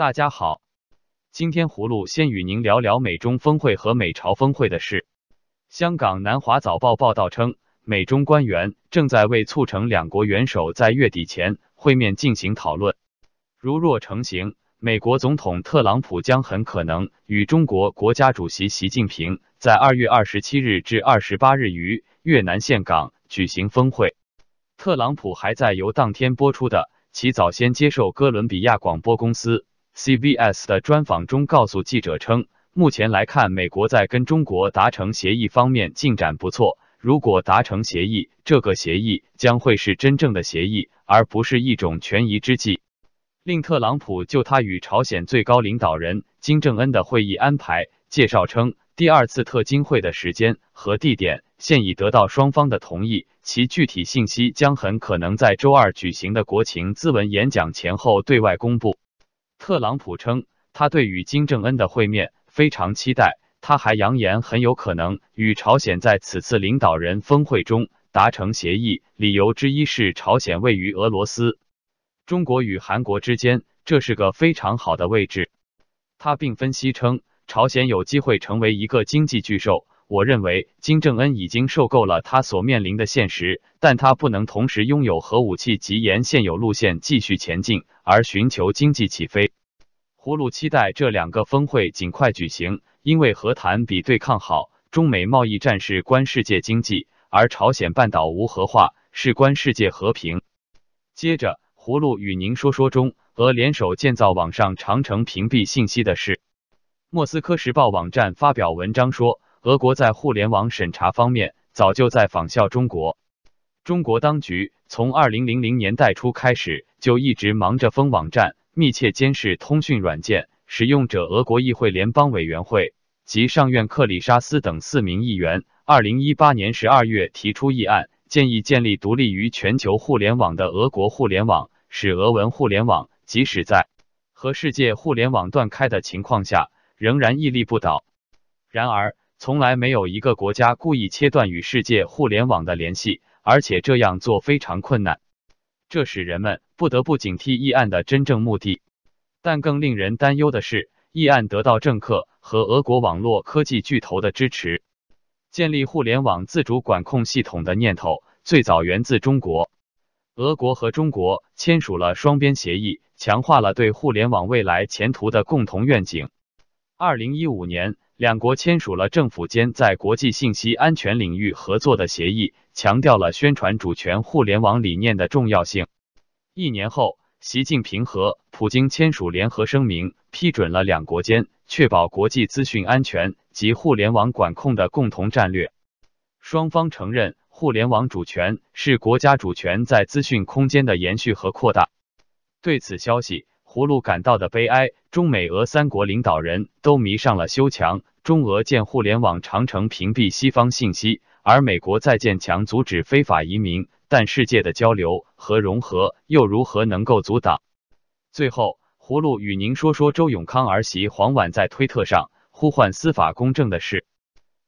大家好，今天葫芦先与您聊聊美中峰会和美朝峰会的事。香港南华早报报道称，美中官员正在为促成两国元首在月底前会面进行讨论。如若成行，美国总统特朗普将很可能与中国国家主席习近平在二月二十七日至二十八日于越南岘港举行峰会。特朗普还在由当天播出的其早先接受哥伦比亚广播公司。CBS 的专访中告诉记者称，目前来看，美国在跟中国达成协议方面进展不错。如果达成协议，这个协议将会是真正的协议，而不是一种权宜之计。令特朗普就他与朝鲜最高领导人金正恩的会议安排介绍称，第二次特金会的时间和地点现已得到双方的同意，其具体信息将很可能在周二举行的国情咨文演讲前后对外公布。特朗普称，他对与金正恩的会面非常期待。他还扬言，很有可能与朝鲜在此次领导人峰会中达成协议。理由之一是朝鲜位于俄罗斯、中国与韩国之间，这是个非常好的位置。他并分析称，朝鲜有机会成为一个经济巨兽。我认为，金正恩已经受够了他所面临的现实，但他不能同时拥有核武器及沿现有路线继续前进，而寻求经济起飞。葫芦期待这两个峰会尽快举行，因为和谈比对抗好。中美贸易战事关世界经济，而朝鲜半岛无核化事关世界和平。接着，葫芦与您说说中俄联手建造网上长城屏蔽信息的事。莫斯科时报网站发表文章说。俄国在互联网审查方面早就在仿效中国。中国当局从二零零零年代初开始就一直忙着封网站，密切监视通讯软件使用者。俄国议会联邦委员会及上院克里沙斯等四名议员，二零一八年十二月提出议案，建议建立独立于全球互联网的俄国互联网，使俄文互联网即使在和世界互联网断开的情况下，仍然屹立不倒。然而，从来没有一个国家故意切断与世界互联网的联系，而且这样做非常困难，这使人们不得不警惕议案的真正目的。但更令人担忧的是，议案得到政客和俄国网络科技巨头的支持。建立互联网自主管控系统的念头最早源自中国，俄国和中国签署了双边协议，强化了对互联网未来前途的共同愿景。二零一五年。两国签署了政府间在国际信息安全领域合作的协议，强调了宣传主权互联网理念的重要性。一年后，习近平和普京签署联合声明，批准了两国间确保国际资讯安全及互联网管控的共同战略。双方承认，互联网主权是国家主权在资讯空间的延续和扩大。对此消息，葫芦感到的悲哀。中美俄三国领导人都迷上了修墙。中俄建互联网长城，屏蔽西方信息，而美国在建墙阻止非法移民，但世界的交流和融合又如何能够阻挡？最后，葫芦与您说说周永康儿媳黄婉在推特上呼唤司法公正的事。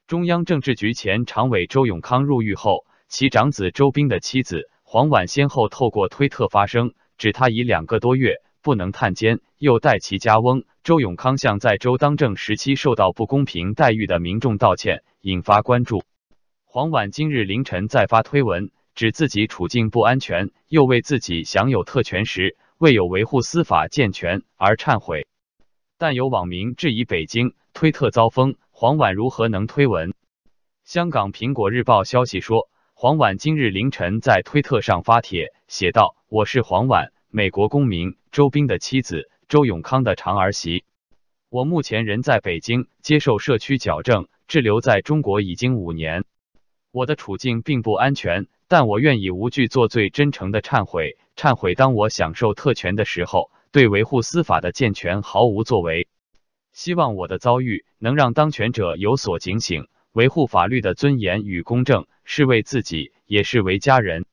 中央政治局前常委周永康入狱后，其长子周斌的妻子黄婉先后透过推特发声，指他已两个多月。不能探监，又代其家翁周永康向在周当政时期受到不公平待遇的民众道歉，引发关注。黄婉今日凌晨再发推文，指自己处境不安全，又为自己享有特权时未有维护司法健全而忏悔。但有网民质疑北京推特遭封，黄婉如何能推文？香港苹果日报消息说，黄婉今日凌晨在推特上发帖，写道：“我是黄婉。”美国公民周斌的妻子周永康的长儿媳，我目前人在北京接受社区矫正，滞留在中国已经五年。我的处境并不安全，但我愿意无惧做最真诚的忏悔。忏悔，当我享受特权的时候，对维护司法的健全毫无作为。希望我的遭遇能让当权者有所警醒，维护法律的尊严与公正，是为自己，也是为家人。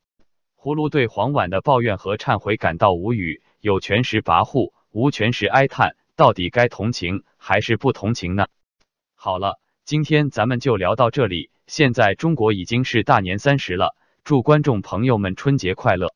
葫芦对黄婉的抱怨和忏悔感到无语，有权时跋扈，无权时哀叹，到底该同情还是不同情呢？好了，今天咱们就聊到这里。现在中国已经是大年三十了，祝观众朋友们春节快乐！